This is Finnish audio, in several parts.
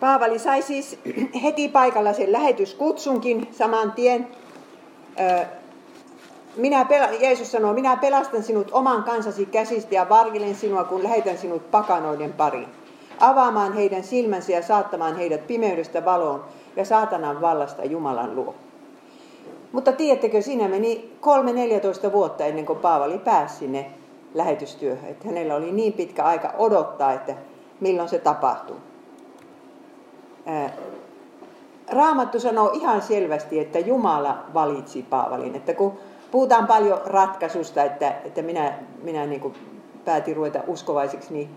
Paavali sai siis heti paikalla sen lähetyskutsunkin saman tien. Minä Jeesus sanoo, minä pelastan sinut oman kansasi käsistä ja varjelen sinua, kun lähetän sinut pakanoiden pariin. Avaamaan heidän silmänsä ja saattamaan heidät pimeydestä valoon ja saatanan vallasta Jumalan luo. Mutta tiedättekö, siinä meni kolme 14 vuotta ennen kuin Paavali pääsi sinne lähetystyöhön. Että hänellä oli niin pitkä aika odottaa, että milloin se tapahtuu. Raamattu sanoo ihan selvästi, että Jumala valitsi Paavalin. Että kun puhutaan paljon ratkaisusta, että, että minä, minä niin kuin päätin ruveta uskovaiseksi, niin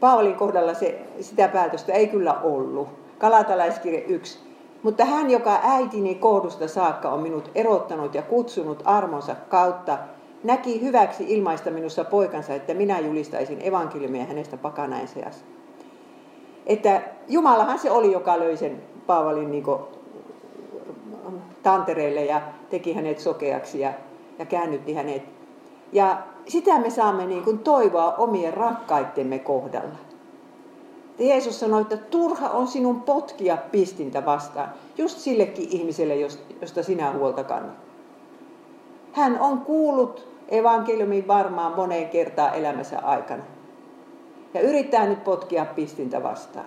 Paavalin kohdalla se, sitä päätöstä ei kyllä ollut. Kalatalaiskirje 1. Mutta hän, joka äitini kohdusta saakka on minut erottanut ja kutsunut armonsa kautta, näki hyväksi ilmaista minussa poikansa, että minä julistaisin evankeliumia hänestä pakanain seassa. Että Jumalahan se oli, joka löi sen Paavalin niin tantereille ja teki hänet sokeaksi ja, ja käännytti hänet. Ja sitä me saamme niin kuin toivoa omien rakkaittemme kohdalla. Jeesus sanoi, että turha on sinun potkia pistintä vastaan, just sillekin ihmiselle, josta sinä huolta kannat. Hän on kuullut evankeliumin varmaan moneen kertaan elämänsä aikana. Ja yrittää nyt potkia pistintä vastaan.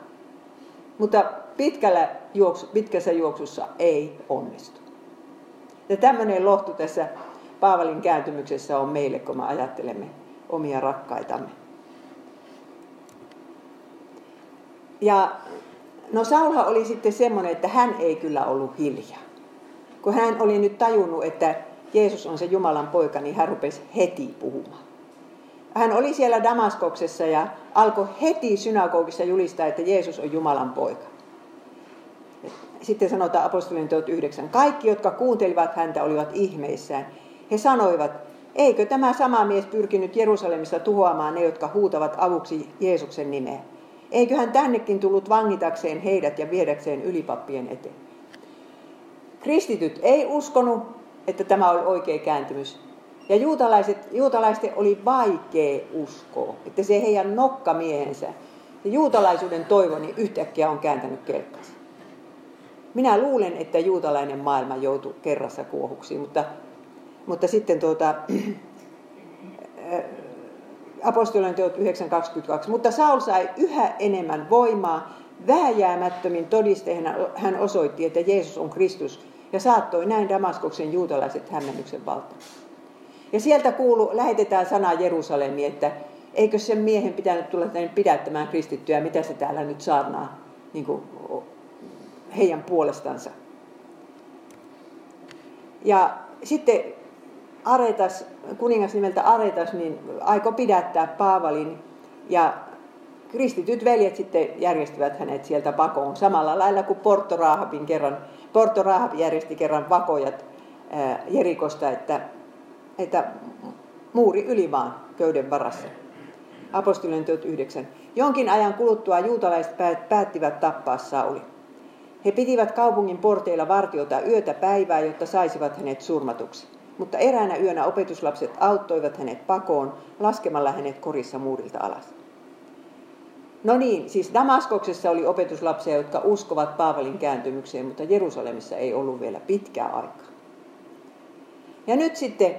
Mutta pitkällä juoksu, pitkässä juoksussa ei onnistu. Ja tämmöinen lohtu tässä Paavalin kääntymyksessä on meille, kun me ajattelemme omia rakkaitamme. Ja no Saulha oli sitten semmoinen, että hän ei kyllä ollut hiljaa. Kun hän oli nyt tajunnut, että Jeesus on se Jumalan poika, niin hän rupesi heti puhumaan. Hän oli siellä Damaskoksessa ja alkoi heti synagogissa julistaa, että Jeesus on Jumalan poika. Sitten sanotaan apostolien 9. Kaikki, jotka kuuntelivat häntä, olivat ihmeissään. He sanoivat, eikö tämä sama mies pyrkinyt Jerusalemissa tuhoamaan ne, jotka huutavat avuksi Jeesuksen nimeä? Eikö hän tännekin tullut vangitakseen heidät ja viedäkseen ylipappien eteen? Kristityt ei uskonut, että tämä oli oikea kääntymys. Ja juutalaiset, juutalaisten oli vaikea uskoa, että se heidän nokkamiehensä ja juutalaisuuden toivo niin yhtäkkiä on kääntänyt kelkkansa. Minä luulen, että juutalainen maailma joutui kerrassa kuohuksiin, mutta, mutta sitten tuota, apostolien teot 9.22. Mutta Saul sai yhä enemmän voimaa. Vähäjäämättömin todisteena hän osoitti, että Jeesus on Kristus ja saattoi näin Damaskoksen juutalaiset hämmennyksen valtaan. Ja sieltä kuulu, lähetetään sana Jerusalemiin, että eikö sen miehen pitänyt tulla tänne pidättämään kristittyä, mitä se täällä nyt saarnaa niin kuin heidän puolestansa. Ja sitten Aretas, kuningas nimeltä Aretas, niin aiko pidättää Paavalin ja kristityt veljet sitten järjestivät hänet sieltä pakoon samalla lailla kuin Porto Rahabin kerran. Porto Rahab järjesti kerran vakojat Jerikosta, että, että muuri yli vaan köyden varassa. Apostolien 9. Jonkin ajan kuluttua juutalaiset päättivät tappaa Sauli. He pitivät kaupungin porteilla vartiota yötä päivää, jotta saisivat hänet surmatuksi. Mutta eräänä yönä opetuslapset auttoivat hänet pakoon laskemalla hänet korissa muurilta alas. No niin, siis Damaskoksessa oli opetuslapsia, jotka uskovat Paavalin kääntymykseen, mutta Jerusalemissa ei ollut vielä pitkää aikaa. Ja nyt sitten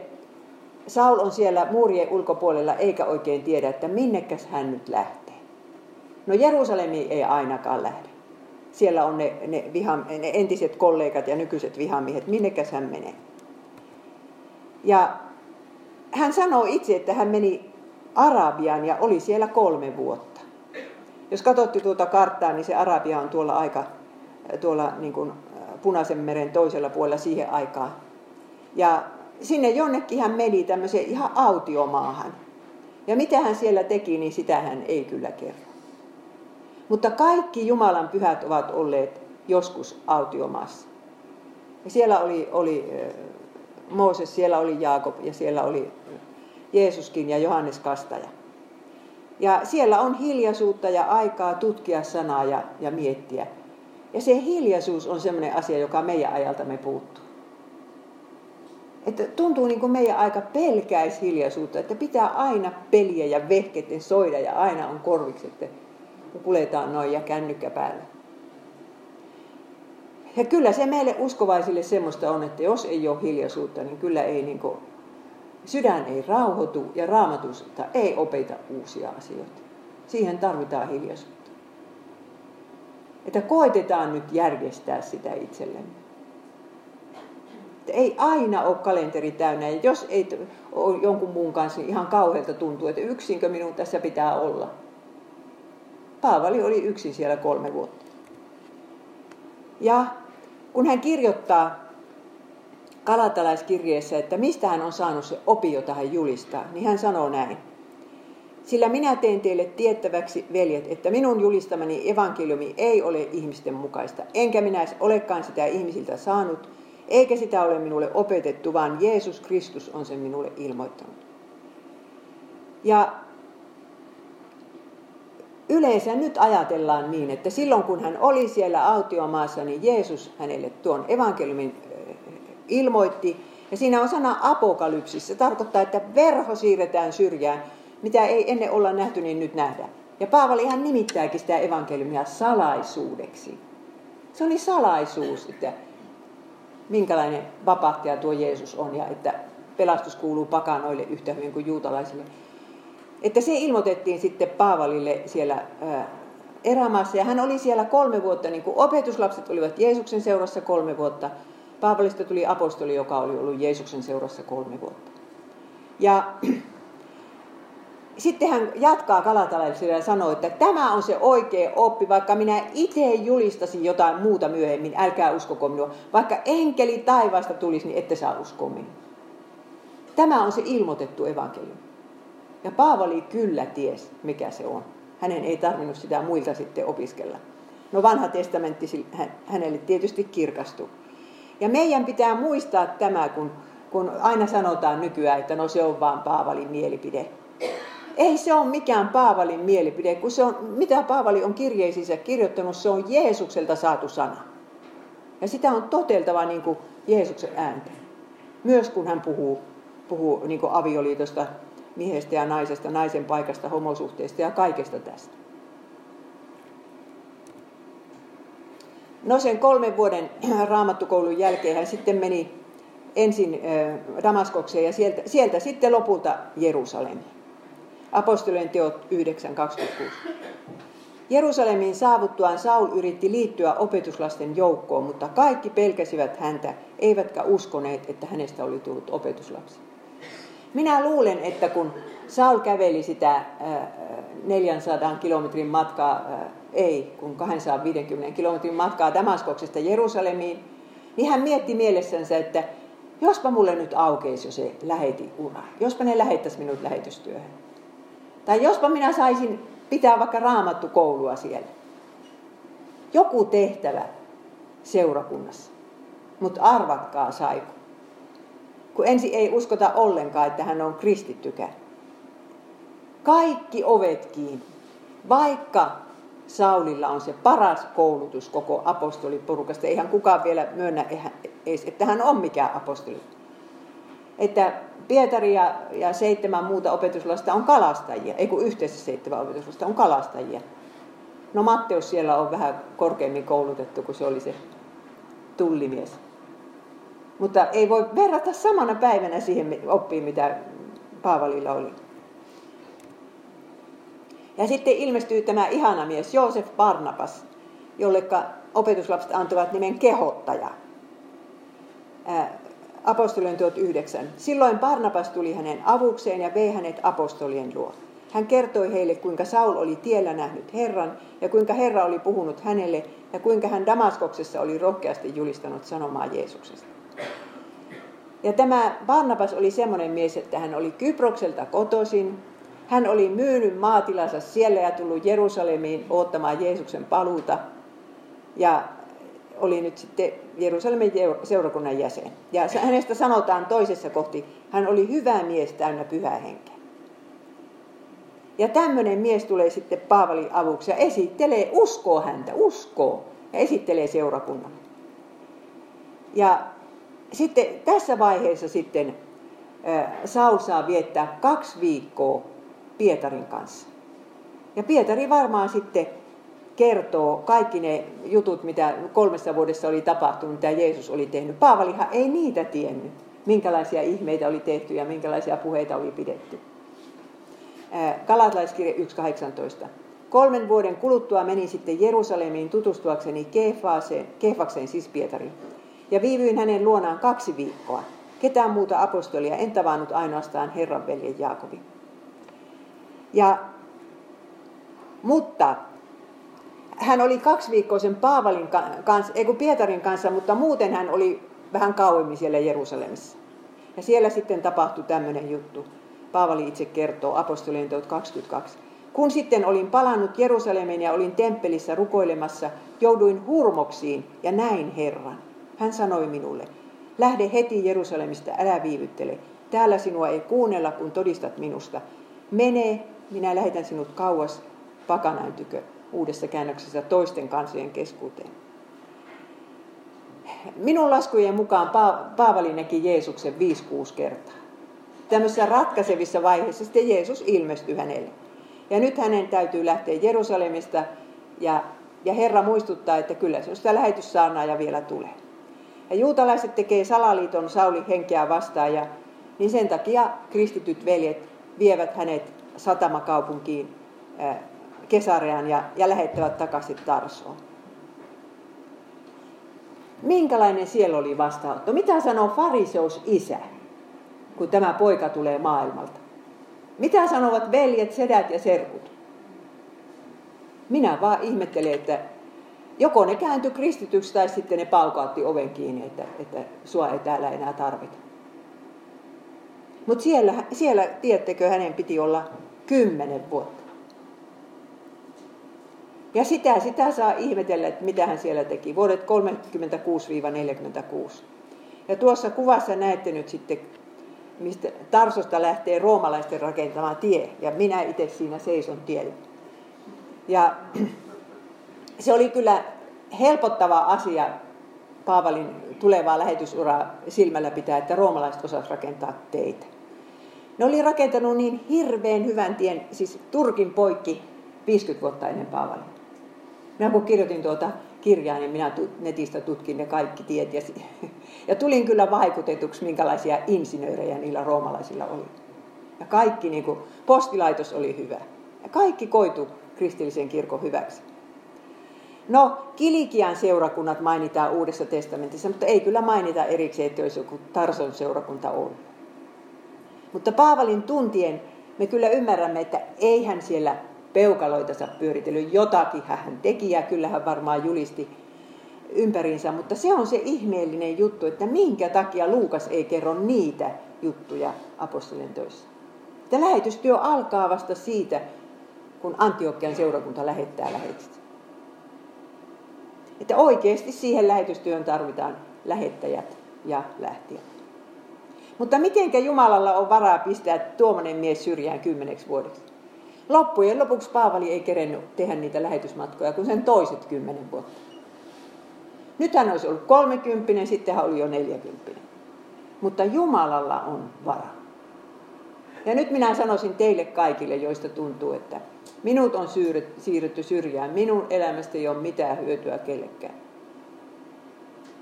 Saul on siellä muurien ulkopuolella eikä oikein tiedä, että minnekäs hän nyt lähtee. No Jerusalemiin ei ainakaan lähde. Siellä on ne, ne, viha, ne entiset kollegat ja nykyiset vihamiehet, minnekäs hän menee. Ja hän sanoo itse, että hän meni Arabiaan ja oli siellä kolme vuotta. Jos katsotte tuota karttaa, niin se Arabia on tuolla aika tuolla niin kuin Punaisen meren toisella puolella siihen aikaan. Ja sinne jonnekin hän meni tämmöiseen ihan autiomaahan. Ja mitä hän siellä teki, niin sitä hän ei kyllä kerro. Mutta kaikki Jumalan pyhät ovat olleet joskus autiomaassa. Ja siellä oli, oli Mooses, siellä oli Jaakob ja siellä oli Jeesuskin ja Johannes Kastaja. Ja siellä on hiljaisuutta ja aikaa tutkia sanaa ja, ja miettiä. Ja se hiljaisuus on sellainen asia, joka meidän ajaltamme puuttuu. Että tuntuu niin kuin meidän aika pelkäisi hiljaisuutta, että pitää aina peliä ja vehkeiden soida ja aina on korvikset, kun kuljetaan noin ja kännykkä päällä. Ja kyllä se meille uskovaisille semmoista on, että jos ei ole hiljaisuutta, niin kyllä ei niin kuin, sydän ei rauhoitu ja raamatusta ei opeta uusia asioita. Siihen tarvitaan hiljaisuutta. Että koitetaan nyt järjestää sitä itsellemme. Että ei aina ole kalenteri täynnä. Ja jos ei ole jonkun muun kanssa, niin ihan kauhealta tuntuu, että yksinkö minun tässä pitää olla. Paavali oli yksin siellä kolme vuotta. Ja kun hän kirjoittaa kalatalaiskirjeessä, että mistä hän on saanut se opi, jota hän julistaa, niin hän sanoo näin. Sillä minä teen teille tiettäväksi, veljet, että minun julistamani evankeliumi ei ole ihmisten mukaista, enkä minä olekaan sitä ihmisiltä saanut, eikä sitä ole minulle opetettu, vaan Jeesus Kristus on sen minulle ilmoittanut. Ja yleensä nyt ajatellaan niin, että silloin kun hän oli siellä autiomaassa, niin Jeesus hänelle tuon evankeliumin ilmoitti. Ja siinä on sana apokalypsissa. Tarkoittaa, että verho siirretään syrjään. Mitä ei ennen olla nähty, niin nyt nähdään. Ja Paavali ihan nimittääkin sitä evankeliumia salaisuudeksi. Se oli salaisuus, että minkälainen vapahtaja tuo Jeesus on ja että pelastus kuuluu pakanoille yhtä hyvin kuin juutalaisille. Että se ilmoitettiin sitten Paavalille siellä erämaassa ja hän oli siellä kolme vuotta, niin kuin opetuslapset olivat Jeesuksen seurassa kolme vuotta. Paavalista tuli apostoli, joka oli ollut Jeesuksen seurassa kolme vuotta. Ja sitten hän jatkaa kalatalaisille ja sanoo, että tämä on se oikea oppi, vaikka minä itse julistasin jotain muuta myöhemmin, älkää uskoko minua. Vaikka enkeli taivaasta tulisi, niin ette saa uskoa minua. Tämä on se ilmoitettu evankeliumi. Ja Paavali kyllä ties, mikä se on. Hänen ei tarvinnut sitä muilta sitten opiskella. No vanha testamentti hänelle tietysti kirkastui. Ja meidän pitää muistaa tämä, kun, kun aina sanotaan nykyään, että no se on vaan Paavalin mielipide. Ei se ole mikään Paavalin mielipide, kun se on, mitä Paavali on kirjeisissä kirjoittanut, se on Jeesukselta saatu sana. Ja sitä on toteltava niin kuin Jeesuksen ääntä. Myös kun hän puhuu, puhuu niin kuin avioliitosta, miehestä ja naisesta, naisen paikasta, homosuhteesta ja kaikesta tästä. No sen kolmen vuoden raamattukoulun jälkeen hän sitten meni ensin Damaskokseen ja sieltä, sieltä sitten lopulta Jerusalemiin. Apostolien teot 9.26. Jerusalemiin saavuttuaan Saul yritti liittyä opetuslasten joukkoon, mutta kaikki pelkäsivät häntä, eivätkä uskoneet, että hänestä oli tullut opetuslapsi. Minä luulen, että kun Saul käveli sitä 400 kilometrin matkaa, ei, kun 250 kilometrin matkaa Damaskoksesta Jerusalemiin, niin hän mietti mielessänsä, että jospa mulle nyt aukeisi jo se läheti ura, jospa ne lähettäisi minut lähetystyöhön. Tai jospa minä saisin pitää vaikka raamattu koulua siellä. Joku tehtävä seurakunnassa. Mutta arvatkaa saiko. Kun ensin ei uskota ollenkaan, että hän on kristittykään. Kaikki ovet kiinni. Vaikka Saulilla on se paras koulutus koko apostoliporukasta. Eihän kukaan vielä myönnä, että hän on mikään apostoli. Että Pietari ja, ja seitsemän muuta opetuslasta on kalastajia, ei kun yhteensä seitsemän opetuslasta on kalastajia. No Matteus siellä on vähän korkeammin koulutettu, kun se oli se tullimies. Mutta ei voi verrata samana päivänä siihen oppiin, mitä Paavalilla oli. Ja sitten ilmestyy tämä ihana mies, Joosef Barnabas, jolle opetuslapset antavat nimen kehottaja. Apostolien 9. Silloin Barnabas tuli hänen avukseen ja vei hänet apostolien luo. Hän kertoi heille, kuinka Saul oli tiellä nähnyt Herran ja kuinka Herra oli puhunut hänelle ja kuinka hän Damaskoksessa oli rohkeasti julistanut sanomaa Jeesuksesta. Ja tämä Barnabas oli semmoinen mies, että hän oli Kyprokselta kotoisin. Hän oli myynyt maatilansa siellä ja tullut Jerusalemiin odottamaan Jeesuksen paluuta. Ja oli nyt sitten Jerusalemin seurakunnan jäsen. Ja hänestä sanotaan toisessa kohti, hän oli hyvä mies täynnä pyhää henkeä. Ja tämmöinen mies tulee sitten Paavali avuksi ja esittelee, uskoo häntä, uskoo ja esittelee seurakunnan. Ja sitten tässä vaiheessa sitten Saul saa viettää kaksi viikkoa Pietarin kanssa. Ja Pietari varmaan sitten kertoo kaikki ne jutut, mitä kolmessa vuodessa oli tapahtunut, mitä Jeesus oli tehnyt. Paavalihan ei niitä tiennyt, minkälaisia ihmeitä oli tehty ja minkälaisia puheita oli pidetty. Galatalaiskirje 1.18. Kolmen vuoden kuluttua menin sitten Jerusalemiin tutustuakseni Kefakseen, Kefakseen siis Pietariin. Ja viivyin hänen luonaan kaksi viikkoa. Ketään muuta apostolia en tavannut ainoastaan Herran veljen Jaakobi. Ja, mutta hän oli kaksiviikkoisen Paavalin kanssa, ei kun Pietarin kanssa, mutta muuten hän oli vähän kauemmin siellä Jerusalemissa. Ja siellä sitten tapahtui tämmöinen juttu. Paavali itse kertoo, apostolien teot 22. Kun sitten olin palannut Jerusalemiin ja olin temppelissä rukoilemassa, jouduin hurmoksiin ja näin Herran. Hän sanoi minulle, lähde heti Jerusalemista, älä viivyttele. Täällä sinua ei kuunnella, kun todistat minusta. Mene, minä lähetän sinut kauas pakanain tykö uudessa käännöksessä toisten kansojen keskuuteen. Minun laskujen mukaan Paavali näki Jeesuksen 5-6 kertaa. Tämmöisissä ratkaisevissa vaiheissa sitten Jeesus ilmestyi hänelle. Ja nyt hänen täytyy lähteä Jerusalemista ja, ja Herra muistuttaa, että kyllä se on sitä lähetyssaarnaa ja vielä tulee. Ja juutalaiset tekee salaliiton Sauli henkeä vastaan ja niin sen takia kristityt veljet vievät hänet satamakaupunkiin Kesareaan ja, ja lähettävät takaisin Tarsoon. Minkälainen siellä oli vastaanotto? Mitä sanoo fariseus isä, kun tämä poika tulee maailmalta? Mitä sanovat veljet, sedät ja serkut? Minä vaan ihmettelen, että joko ne kääntyi kristityksi tai sitten ne paukautti oven kiinni, että, että sua ei täällä enää tarvita. Mutta siellä, siellä, tiedättekö, hänen piti olla kymmenen vuotta. Ja sitä, sitä saa ihmetellä, että mitä hän siellä teki. Vuodet 36-46. Ja tuossa kuvassa näette nyt sitten, mistä Tarsosta lähtee roomalaisten rakentama tie. Ja minä itse siinä seison tiellä. Ja se oli kyllä helpottava asia Paavalin tulevaa lähetysuraa silmällä pitää, että roomalaiset osasivat rakentaa teitä. Ne oli rakentanut niin hirveän hyvän tien, siis Turkin poikki 50 vuotta ennen Paavalin. Minä kun kirjoitin tuota kirjaa, niin minä netistä tutkin ne kaikki tiet ja, ja tulin kyllä vaikutetuksi, minkälaisia insinöörejä niillä roomalaisilla oli. Ja kaikki, niin kuin, postilaitos oli hyvä. Ja kaikki koitu kristillisen kirkon hyväksi. No, Kilikian seurakunnat mainitaan Uudessa testamentissa, mutta ei kyllä mainita erikseen, että olisi joku Tarson seurakunta ollut. Mutta Paavalin tuntien me kyllä ymmärrämme, että eihän siellä peukaloitansa pyöritellyt. Jotakin hän teki ja kyllähän varmaan julisti ympäriinsä, mutta se on se ihmeellinen juttu, että minkä takia Luukas ei kerro niitä juttuja apostolien töissä. Tämä lähetystyö alkaa vasta siitä, kun Antiokian seurakunta lähettää lähetystä. Että oikeasti siihen lähetystyöhön tarvitaan lähettäjät ja lähtijät. Mutta mitenkä Jumalalla on varaa pistää tuommoinen mies syrjään kymmeneksi vuodeksi? Loppujen lopuksi Paavali ei kerennyt tehdä niitä lähetysmatkoja kuin sen toiset kymmenen vuotta. Nyt hän olisi ollut kolmekymppinen, sitten hän oli jo neljäkymppinen. Mutta Jumalalla on vara. Ja nyt minä sanoisin teille kaikille, joista tuntuu, että minut on siirretty syrjään, minun elämästä ei ole mitään hyötyä kellekään.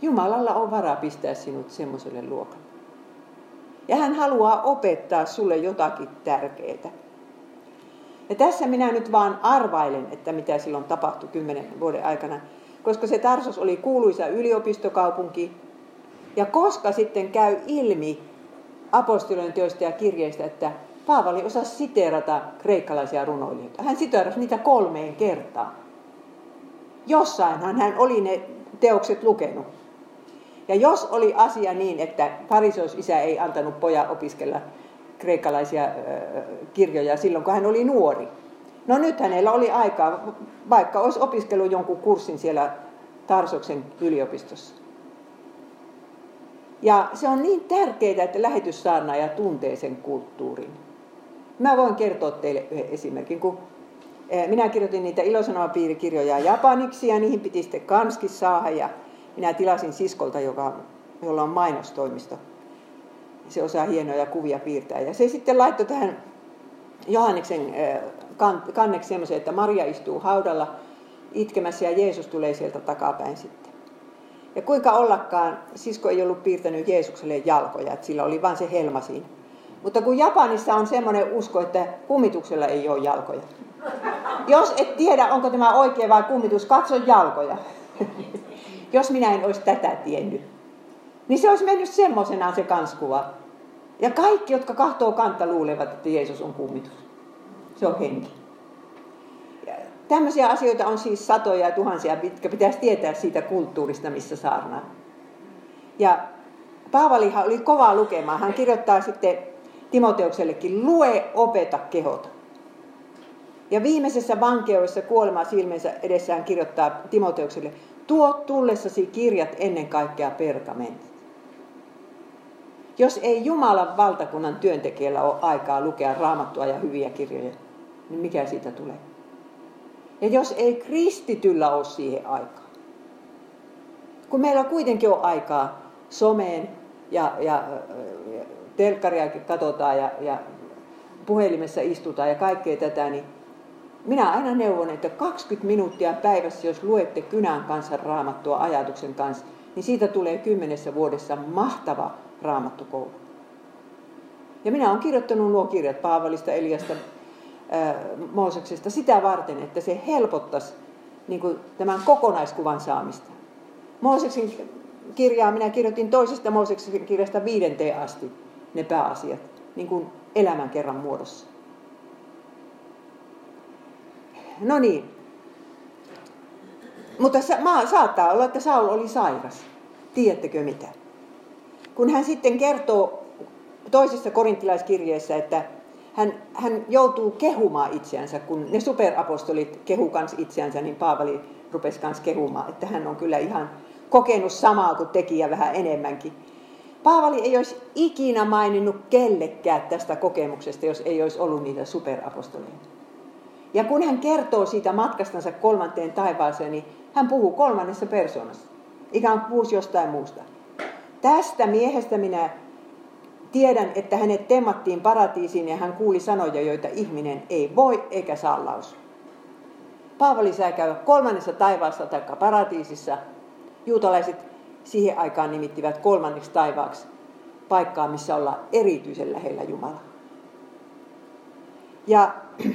Jumalalla on vara pistää sinut semmoiselle luokalle. Ja hän haluaa opettaa sulle jotakin tärkeää. Ja tässä minä nyt vaan arvailen, että mitä silloin tapahtui kymmenen vuoden aikana. Koska se Tarsos oli kuuluisa yliopistokaupunki. Ja koska sitten käy ilmi apostolien teoista ja kirjeistä, että Paavali osasi siteerata kreikkalaisia runoilijoita. Hän siteerasi niitä kolmeen kertaan. Jossainhan hän oli ne teokset lukenut. Ja jos oli asia niin, että fariseus isä ei antanut pojan opiskella kreikkalaisia kirjoja silloin, kun hän oli nuori. No nyt hänellä oli aikaa, vaikka olisi opiskellut jonkun kurssin siellä Tarsoksen yliopistossa. Ja se on niin tärkeää, että lähetyssaarnaaja tuntee sen kulttuurin. Mä voin kertoa teille yhden esimerkin, kun minä kirjoitin niitä ilosanomapiirikirjoja japaniksi ja niihin piti sitten kanski saada ja minä tilasin siskolta, joka, jolla on mainostoimisto se osaa hienoja kuvia piirtää. Ja se sitten laittoi tähän Johanneksen kanneksi semmoisen, että Maria istuu haudalla itkemässä ja Jeesus tulee sieltä takapäin sitten. Ja kuinka ollakaan, sisko ei ollut piirtänyt Jeesukselle jalkoja, että sillä oli vain se helma siinä. Mutta kun Japanissa on semmoinen usko, että kummituksella ei ole jalkoja. Jos et tiedä, onko tämä oikea vai kummitus, katso jalkoja. Jos minä en olisi tätä tiennyt, niin se olisi mennyt semmoisenaan se kanskuva. Ja kaikki, jotka kahtoo kantta, luulevat, että Jeesus on kummitus. Se on henki. Ja tämmöisiä asioita on siis satoja ja tuhansia, mitkä pitäisi tietää siitä kulttuurista, missä saarnaa. Ja Paavalihan oli kova lukemaan. Hän kirjoittaa sitten Timoteuksellekin, lue, opeta, kehota. Ja viimeisessä vankeudessa kuolema silmensä edessään kirjoittaa Timoteukselle, tuo tullessasi kirjat ennen kaikkea pergamentit. Jos ei Jumalan valtakunnan työntekijällä ole aikaa lukea raamattua ja hyviä kirjoja, niin mikä siitä tulee? Ja jos ei kristityllä ole siihen aikaa, kun meillä kuitenkin on aikaa someen ja, ja, ja telkkaria katsotaan ja, ja puhelimessa istutaan ja kaikkea tätä, niin minä aina neuvon, että 20 minuuttia päivässä, jos luette kynän kanssa raamattua ajatuksen kanssa, niin siitä tulee kymmenessä vuodessa mahtava raamattukoulu. Ja minä olen kirjoittanut nuo kirjat Paavalista, Eliasta, Mooseksesta sitä varten, että se helpottaisi niin kuin, tämän kokonaiskuvan saamista. Mooseksin kirjaa minä kirjoitin toisesta Mooseksen kirjasta viidenteen asti ne pääasiat niin kuin elämän kerran muodossa. No niin. Mutta saattaa olla, että Saul oli sairas. Tiedättekö mitä? Kun hän sitten kertoo toisessa korintilaiskirjeessä, että hän, hän joutuu kehumaan itseänsä, kun ne superapostolit kehu kans itseänsä, niin Paavali rupesi kans kehumaan, että hän on kyllä ihan kokenut samaa kuin tekijä vähän enemmänkin. Paavali ei olisi ikinä maininnut kellekään tästä kokemuksesta, jos ei olisi ollut niitä superapostoleita. Ja kun hän kertoo siitä matkastansa kolmanteen taivaaseen, niin hän puhuu kolmannessa persoonassa. Ikään kuin puhuisi jostain muusta. Tästä miehestä minä tiedän, että hänet temmattiin paratiisiin ja hän kuuli sanoja, joita ihminen ei voi eikä saa lausua. Paavali saa käydä kolmannessa taivaassa tai paratiisissa. Juutalaiset siihen aikaan nimittivät kolmanneksi taivaaksi paikkaa, missä ollaan erityisen lähellä Jumalaa. Ja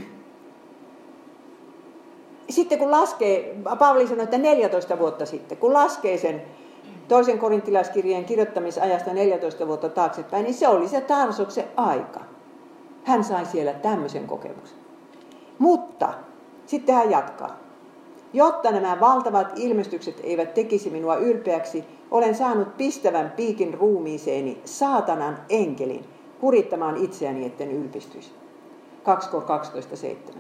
sitten kun laskee, Paavali sanoi, että 14 vuotta sitten, kun laskee sen toisen korintilaiskirjeen kirjoittamisajasta 14 vuotta taaksepäin, niin se oli se Tarsoksen aika. Hän sai siellä tämmöisen kokemuksen. Mutta sitten hän jatkaa. Jotta nämä valtavat ilmestykset eivät tekisi minua ylpeäksi, olen saanut pistävän piikin ruumiiseeni saatanan enkelin, kurittamaan itseäni, etten ylpistyisi. 2 12.7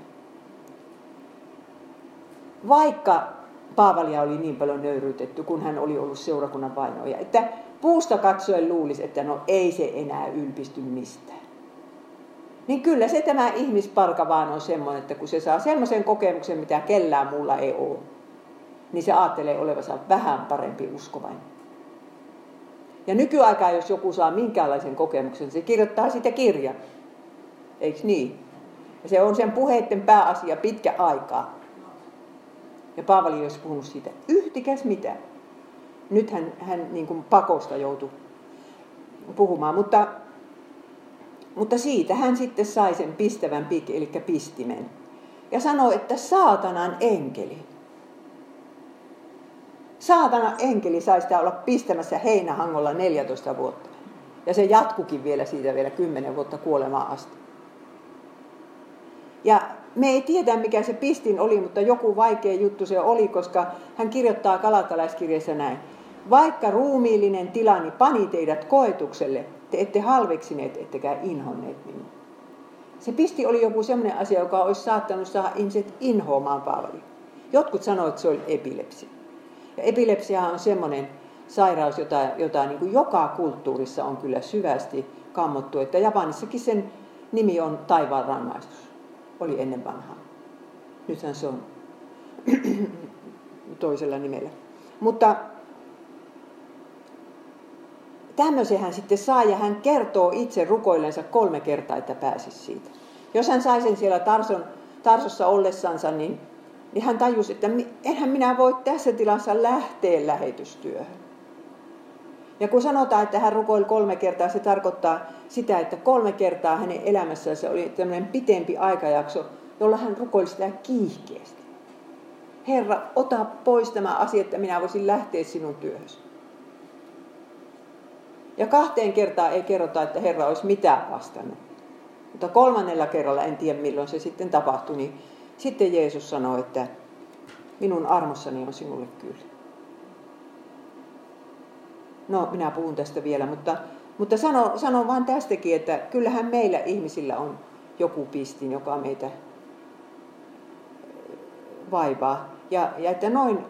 vaikka Paavalia oli niin paljon nöyryytetty, kun hän oli ollut seurakunnan vainoja, että puusta katsoen luulisi, että no ei se enää ylpisty mistään. Niin kyllä se tämä ihmisparka vaan on semmoinen, että kun se saa semmoisen kokemuksen, mitä kellään muulla ei ole, niin se ajattelee olevansa vähän parempi uskovainen. Ja nykyaikaa, jos joku saa minkäänlaisen kokemuksen, se kirjoittaa sitä kirjan. Eikö niin? Ja se on sen puheiden pääasia pitkä aikaa. Ja Paavali olisi puhunut siitä yhtikäs mitään. Nyt hän, hän niin kuin pakosta joutui puhumaan, mutta, mutta siitä hän sitten sai sen pistävän pik, eli pistimen. Ja sanoi, että saatanan enkeli. Saatana enkeli sai sitä olla pistämässä heinähangolla 14 vuotta. Ja se jatkukin vielä siitä vielä 10 vuotta kuolemaan asti. Ja me ei tiedä, mikä se pistin oli, mutta joku vaikea juttu se oli, koska hän kirjoittaa kalatalaiskirjassa näin. Vaikka ruumiillinen tilani pani teidät koetukselle, te ette halveksineet ettekä inhonneet minua. Se pisti oli joku sellainen asia, joka olisi saattanut saada ihmiset inhoamaan Paavali. Jotkut sanoivat, että se oli epilepsia. Ja epilepsia on semmoinen sairaus, jota, jota niin kuin joka kulttuurissa on kyllä syvästi kammottu. Että Japanissakin sen nimi on taivaan rangaistus oli ennen vanhaa. Nythän se on toisella nimellä. Mutta tämmöisen hän sitten saa ja hän kertoo itse rukoillensa kolme kertaa, että pääsisi siitä. Jos hän sai sen siellä Tarson, Tarsossa ollessansa, niin niin hän tajusi, että enhän minä voi tässä tilassa lähteä lähetystyöhön. Ja kun sanotaan, että hän rukoili kolme kertaa, se tarkoittaa sitä, että kolme kertaa hänen elämässään se oli tämmöinen pitempi aikajakso, jolla hän rukoili sitä kiihkeästi. Herra, ota pois tämä asia, että minä voisin lähteä sinun työhösi. Ja kahteen kertaan ei kerrota, että Herra olisi mitään vastannut. Mutta kolmannella kerralla, en tiedä milloin se sitten tapahtui, niin sitten Jeesus sanoi, että minun armossani on sinulle kyllä. No, minä puhun tästä vielä, mutta, mutta sanon, sanon vain tästäkin, että kyllähän meillä ihmisillä on joku pistin, joka meitä vaivaa. Ja, ja että noin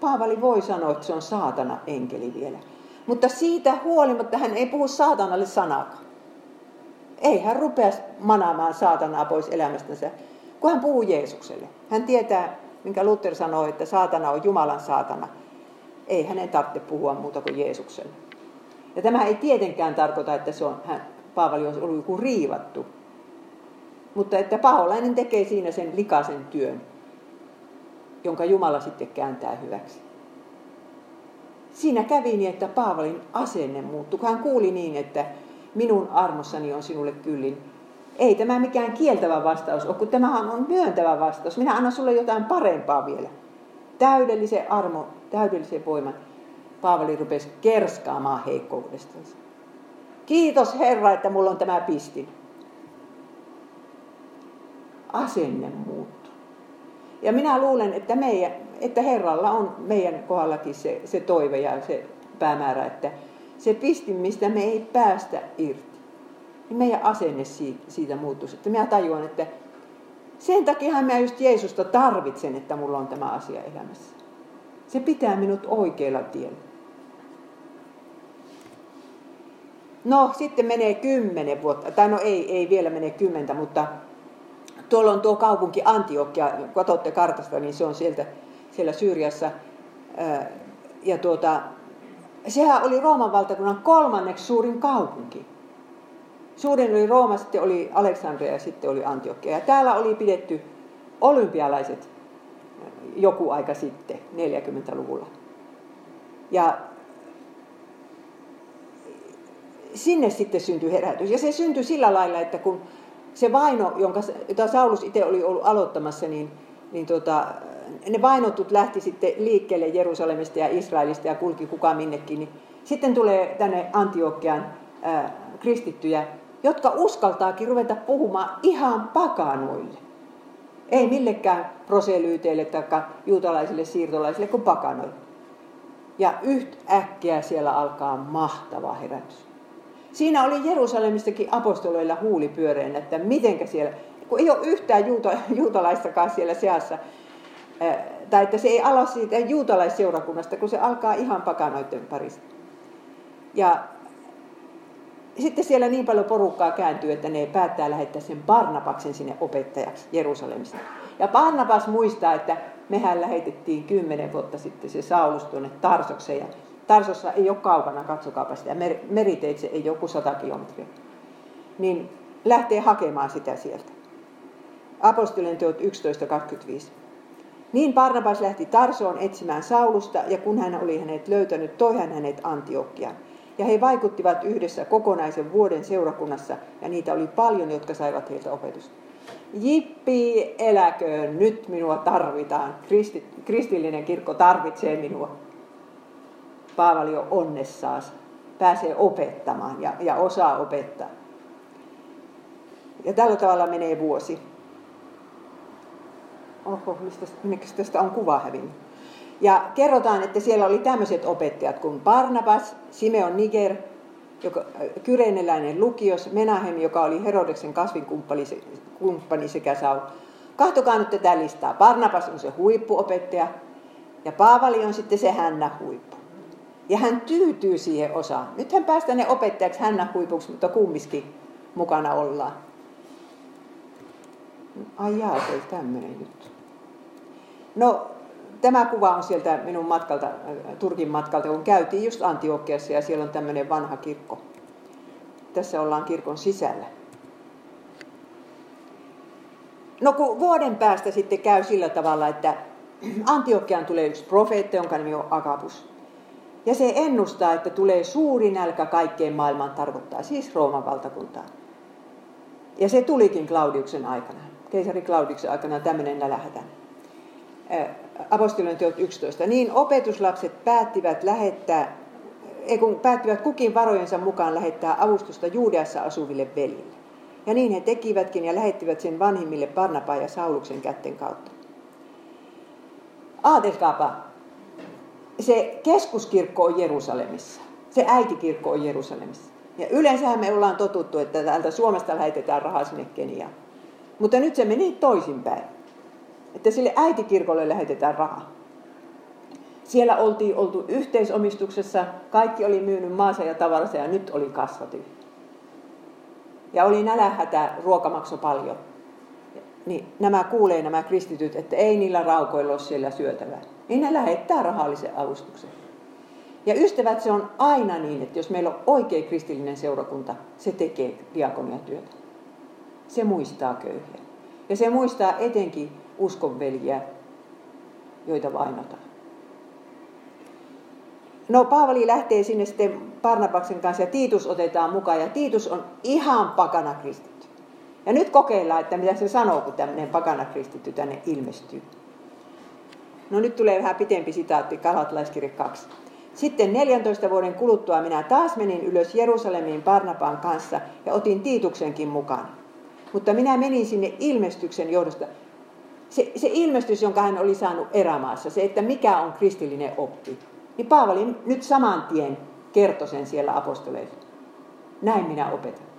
Paavali voi sanoa, että se on saatana enkeli vielä. Mutta siitä huolimatta hän ei puhu saatanalle sanakaan. Ei hän rupea manaamaan saatanaa pois elämästänsä, kun hän puhuu Jeesukselle. Hän tietää, minkä Luther sanoi, että saatana on Jumalan saatana. Ei hänen tarvitse puhua muuta kuin Jeesukselle. Ja tämä ei tietenkään tarkoita, että se on, hän, Paavali on ollut joku riivattu. Mutta että paholainen tekee siinä sen likaisen työn, jonka Jumala sitten kääntää hyväksi. Siinä kävi niin, että Paavalin asenne muuttui, hän kuuli niin, että minun armossani on sinulle kyllin. Ei tämä mikään kieltävä vastaus ole, kun tämähän on myöntävä vastaus. Minä annan sulle jotain parempaa vielä. Täydellisen armo, täydellisen voiman. Paavali rupesi kerskaamaan heikkoudestaan. Kiitos Herra, että mulla on tämä pisti. Asenne muuttuu. Ja minä luulen, että, meidän, että Herralla on meidän kohdallakin se, se toive ja se päämäärä, että se pistin, mistä me ei päästä irti, niin meidän asenne siitä, siitä muuttuisi. Että minä tajuan, että sen takia mä just Jeesusta tarvitsen, että mulla on tämä asia elämässä. Se pitää minut oikealla tiellä. No, sitten menee kymmenen vuotta, tai no ei, ei vielä mene kymmentä, mutta tuolla on tuo kaupunki Antiokia, katsotte kartasta, niin se on sieltä, siellä Syyriassa. Ja tuota, sehän oli Rooman valtakunnan kolmanneksi suurin kaupunki. Suurin oli Rooma, sitten oli Aleksandria ja sitten oli Antiokia. Ja täällä oli pidetty olympialaiset joku aika sitten, 40-luvulla. Ja sinne sitten syntyi herätys. Ja se syntyi sillä lailla, että kun se vaino, jonka, jota Saulus itse oli ollut aloittamassa, niin, niin tota, ne vainotut lähti sitten liikkeelle Jerusalemista ja Israelista ja kulki kuka minnekin. Niin sitten tulee tänne Antiokian ää, kristittyjä, jotka uskaltaakin ruveta puhumaan ihan pakanoille. Ei millekään proselyyteille tai juutalaisille siirtolaisille kuin pakanoille. Ja yhtäkkiä siellä alkaa mahtava herätys. Siinä oli Jerusalemistakin apostoloilla huuli pyöreän, että mitenkä siellä, kun ei ole yhtään juuta, juutalaistakaan siellä seassa, tai että se ei ala siitä juutalaisseurakunnasta, kun se alkaa ihan pakanoiden parista. Ja sitten siellä niin paljon porukkaa kääntyy, että ne päättää lähettää sen Barnabaksen sinne opettajaksi Jerusalemista. Ja Barnabas muistaa, että mehän lähetettiin kymmenen vuotta sitten se Saulus tuonne Tarsokseen. Tarsossa ei ole kaukana, katsokaapa sitä, meriteitse ei joku sata kilometriä. Niin lähtee hakemaan sitä sieltä. Apostolien teot 11.25. Niin Barnabas lähti Tarsoon etsimään Saulusta, ja kun hän oli hänet löytänyt, toi hän hänet Antiokiaan. Ja he vaikuttivat yhdessä kokonaisen vuoden seurakunnassa, ja niitä oli paljon, jotka saivat heiltä opetusta. Jippi, eläköön, nyt minua tarvitaan. Kristi, kristillinen kirkko tarvitsee minua. Paavali on onnessaan, pääsee opettamaan ja, ja osaa opettaa. Ja tällä tavalla menee vuosi. Oho, mistä, tästä on kuva hävinnyt? Ja kerrotaan, että siellä oli tämmöiset opettajat kuin Barnabas, Simeon Niger, joka, äh, kyreneläinen lukios, Menahem, joka oli Herodeksen kasvinkumppani sekä Saul. Kahtokaa nyt tätä listaa. Barnabas on se huippuopettaja ja Paavali on sitten se hännä huippu. Ja hän tyytyy siihen osaan. Nythän päästään ne opettajaksi hännä huipuksi, mutta kummiskin mukana ollaan. Ai jaa, se tämmöinen juttu. No, tämä kuva on sieltä minun matkalta, Turkin matkalta, kun käytiin just Antiokiassa ja siellä on tämmöinen vanha kirkko. Tässä ollaan kirkon sisällä. No kun vuoden päästä sitten käy sillä tavalla, että Antiokiaan tulee yksi profeetta, jonka nimi on Agabus. Ja se ennustaa, että tulee suuri nälkä kaikkeen maailman tarkoittaa, siis Rooman valtakuntaan. Ja se tulikin Claudiuksen aikana, keisari Claudiuksen aikana tämmöinen nälähätä. Apostolien teot 11. Niin opetuslapset päättivät lähettää, ei kun päättivät kukin varojensa mukaan lähettää avustusta Juudeassa asuville veljille. Ja niin he tekivätkin ja lähettivät sen vanhimmille Barnabaa ja Sauluksen kätten kautta. Aatelkaapa, se keskuskirkko on Jerusalemissa. Se äitikirkko on Jerusalemissa. Ja yleensähän me ollaan totuttu, että täältä Suomesta lähetetään rahaa sinne Keniaan. Mutta nyt se meni toisinpäin. Että sille äitikirkolle lähetetään rahaa. Siellä oltiin oltu yhteisomistuksessa, kaikki oli myynyt maansa ja tavaransa ja nyt oli kassa Ja oli nälähätä, ruokamakso paljon. Niin nämä kuulee nämä kristityt, että ei niillä raukoilla ole siellä syötävää. Niin ne lähettää rahallisen avustuksen. Ja ystävät, se on aina niin, että jos meillä on oikein kristillinen seurakunta, se tekee diakoniatyötä. Se muistaa köyhiä. Ja se muistaa etenkin uskonveljiä, joita vainotaan. No Paavali lähtee sinne sitten Parnabaksen kanssa ja Tiitus otetaan mukaan. Ja Tiitus on ihan pakana kristitty. Ja nyt kokeillaan, että mitä se sanoo, kun tämmöinen pakana kristitty tänne ilmestyy. No nyt tulee vähän pitempi sitaatti, Kalatlaiskirja 2. Sitten 14 vuoden kuluttua minä taas menin ylös Jerusalemiin Barnabaan kanssa ja otin Tiituksenkin mukaan. Mutta minä menin sinne ilmestyksen johdosta. Se, se ilmestys, jonka hän oli saanut erämaassa, se, että mikä on kristillinen oppi, niin Paavali nyt saman tien kertoi sen siellä apostoleille. Näin minä opetan.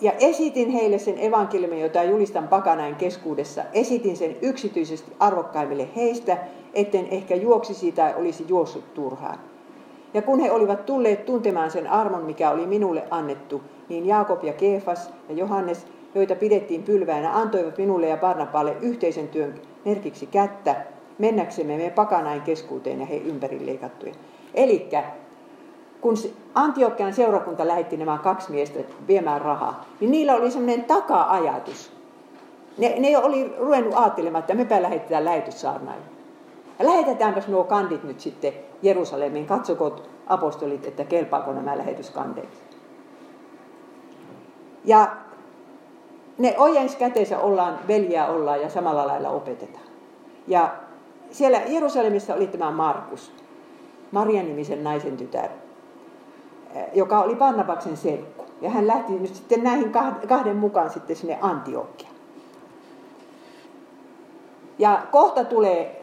Ja esitin heille sen evankeliumin, jota julistan pakanain keskuudessa. Esitin sen yksityisesti arvokkaimmille heistä, etten ehkä juoksisi tai olisi juossut turhaan. Ja kun he olivat tulleet tuntemaan sen armon, mikä oli minulle annettu, niin Jaakob ja Keefas ja Johannes, joita pidettiin pylväänä, antoivat minulle ja Barnaballe yhteisen työn merkiksi kättä, mennäksemme me pakanain keskuuteen ja he ympäri leikattuja. Eli kun Antiokian seurakunta lähetti nämä kaksi miestä viemään rahaa, niin niillä oli semmoinen taka-ajatus. Ne, ne oli ruvennut ajattelemaan, että mepä lähetetään lähetyssaarnaille. Ja lähetetäänpäs nuo kandit nyt sitten Jerusalemiin. Katsoko apostolit, että kelpaako nämä lähetyskanteet. Ja ne ojens käteensä ollaan, veljiä ollaan ja samalla lailla opetetaan. Ja siellä Jerusalemissa oli tämä Markus, Marian nimisen naisen tytär, joka oli Barnabaksen serkku. Ja hän lähti nyt sitten näihin kahden mukaan sitten sinne Antiokiaan. Ja kohta tulee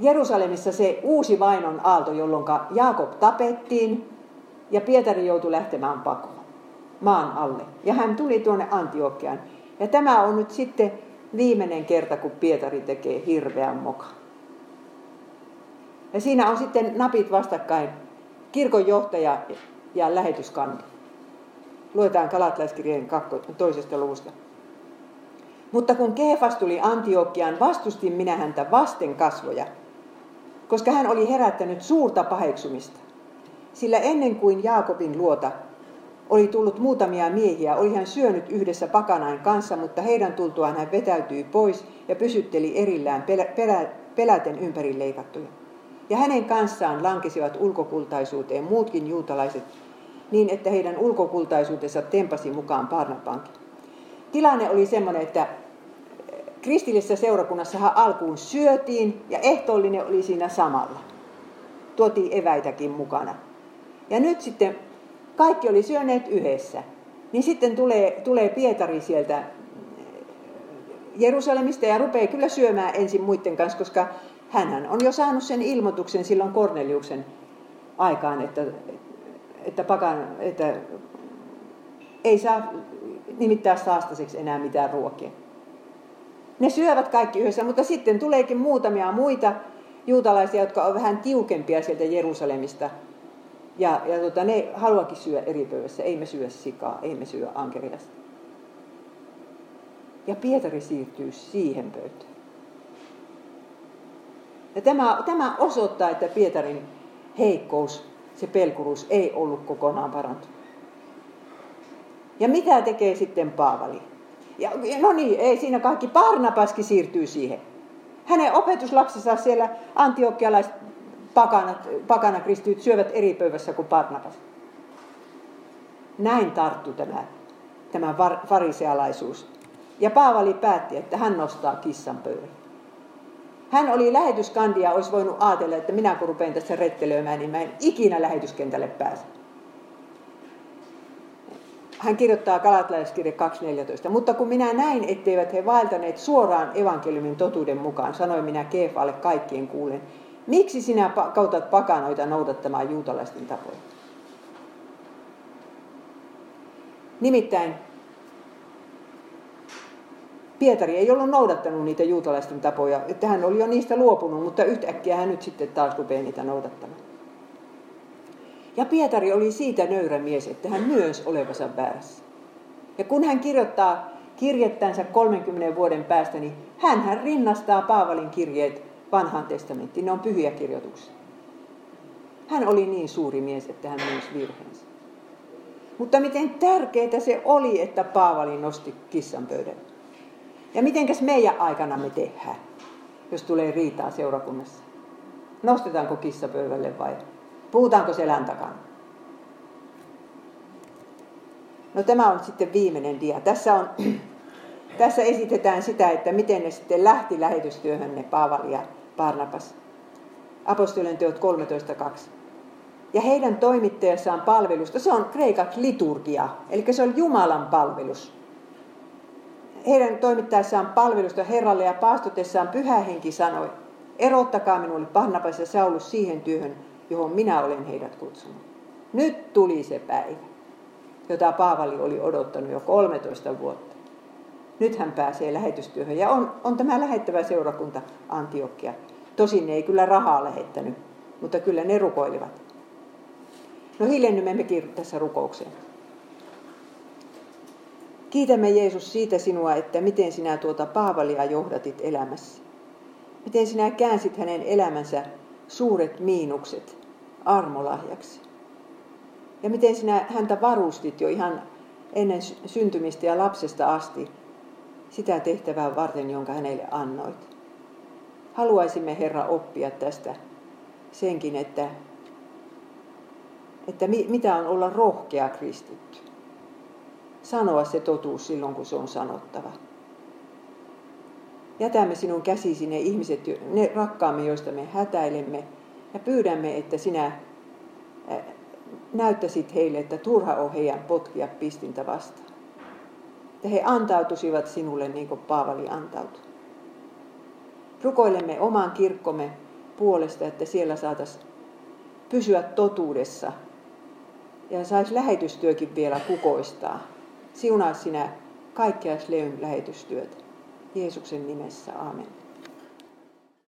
Jerusalemissa se uusi vainon aalto, jolloin Jaakob tapettiin ja Pietari joutui lähtemään pakoon maan alle. Ja hän tuli tuonne Antiokiaan. Ja tämä on nyt sitten viimeinen kerta, kun Pietari tekee hirveän moka. Ja siinä on sitten napit vastakkain, kirkonjohtaja ja lähetyskandi. Luetaan Kalatlaiskirjeen toisesta luvusta. Mutta kun Keefas tuli Antiokiaan, vastustin minä häntä vasten kasvoja – koska hän oli herättänyt suurta paheksumista. Sillä ennen kuin Jaakobin luota oli tullut muutamia miehiä, oli hän syönyt yhdessä pakanain kanssa, mutta heidän tultuaan hän vetäytyi pois ja pysytteli erillään pelä, pelä, peläten ympäri leikattuja. Ja hänen kanssaan lankesivat ulkokultaisuuteen muutkin juutalaiset, niin että heidän ulkokultaisuutensa tempasi mukaan Parnapankin. Tilanne oli semmoinen, että kristillisessä seurakunnassahan alkuun syötiin ja ehtoollinen oli siinä samalla. Tuotiin eväitäkin mukana. Ja nyt sitten kaikki oli syöneet yhdessä. Niin sitten tulee, tulee Pietari sieltä Jerusalemista ja rupeaa kyllä syömään ensin muiden kanssa, koska hän on jo saanut sen ilmoituksen silloin Korneliuksen aikaan, että, että, pakan, että ei saa nimittää saastaseksi enää mitään ruokia. Ne syövät kaikki yhdessä, mutta sitten tuleekin muutamia muita juutalaisia, jotka ovat vähän tiukempia sieltä Jerusalemista. Ja, ja tota, ne haluakin syödä eri pöydässä. Ei me syö sikaa, ei me syö ankeriasta. Ja Pietari siirtyy siihen pöytään. Ja tämä, tämä osoittaa, että Pietarin heikkous, se pelkuruus ei ollut kokonaan parantunut. Ja mitä tekee sitten Paavali? Ja, no niin, ei siinä kaikki. Parnapaskin siirtyy siihen. Hänen opetuslapsensa siellä antiokialaiset pakanat, pakanakristityt syövät eri pöydässä kuin Barnabas. Näin tarttu tämä, tämä farisealaisuus. Ja Paavali päätti, että hän nostaa kissan pöydän. Hän oli lähetyskandia, olisi voinut ajatella, että minä kun rupean tässä rettelöimään, niin mä en ikinä lähetyskentälle pääse. Hän kirjoittaa Galatalaiskirje 2.14. Mutta kun minä näin, etteivät he vaeltaneet suoraan evankeliumin totuuden mukaan, sanoin minä Keefalle kaikkien kuulen, miksi sinä kautat pakanoita noudattamaan juutalaisten tapoja? Nimittäin Pietari ei ollut noudattanut niitä juutalaisten tapoja, että hän oli jo niistä luopunut, mutta yhtäkkiä hän nyt sitten taas rupeaa niitä noudattamaan. Ja Pietari oli siitä nöyrä mies, että hän myös olevansa väärässä. Ja kun hän kirjoittaa kirjettänsä 30 vuoden päästä, niin hän rinnastaa Paavalin kirjeet vanhaan testamenttiin. Ne on pyhiä kirjoituksia. Hän oli niin suuri mies, että hän myös virheensä. Mutta miten tärkeää se oli, että Paavali nosti kissan pöydän. Ja mitenkäs meidän aikana me tehdään, jos tulee riitaa seurakunnassa? Nostetaanko kissa pöydälle vai puhutaanko selän takana? No tämä on sitten viimeinen dia. Tässä, on, tässä esitetään sitä, että miten ne sitten lähti lähetystyöhön ne Paavali ja Barnabas. Apostolien teot 13.2. Ja heidän toimittajassaan palvelusta, se on kreikat liturgia, eli se on Jumalan palvelus heidän toimittaessaan palvelusta Herralle ja paastotessaan pyhä henki sanoi, erottakaa minulle Barnabas ja Saulus siihen työhön, johon minä olen heidät kutsunut. Nyt tuli se päivä, jota Paavali oli odottanut jo 13 vuotta. Nyt hän pääsee lähetystyöhön ja on, on tämä lähettävä seurakunta Antiokia. Tosin ne ei kyllä rahaa lähettänyt, mutta kyllä ne rukoilivat. No hiljennymme mekin tässä rukoukseen. Kiitämme Jeesus siitä sinua, että miten sinä tuota Paavalia johdatit elämässä. Miten sinä käänsit hänen elämänsä suuret miinukset armolahjaksi. Ja miten sinä häntä varustit jo ihan ennen syntymistä ja lapsesta asti sitä tehtävää varten, jonka hänelle annoit. Haluaisimme Herra oppia tästä senkin, että, että mitä on olla rohkea kristitty sanoa se totuus silloin, kun se on sanottava. Jätämme sinun käsisi ne ihmiset, ne rakkaamme, joista me hätäilemme, ja pyydämme, että sinä näyttäisit heille, että turha on heidän potkia pistintä vastaan. Että he antautuisivat sinulle niin kuin Paavali antautui. Rukoilemme oman kirkkomme puolesta, että siellä saataisiin pysyä totuudessa ja saisi lähetystyökin vielä kukoistaa. Siunaa sinä kaikkea Sleyn lähetystyötä. Jeesuksen nimessä, amen.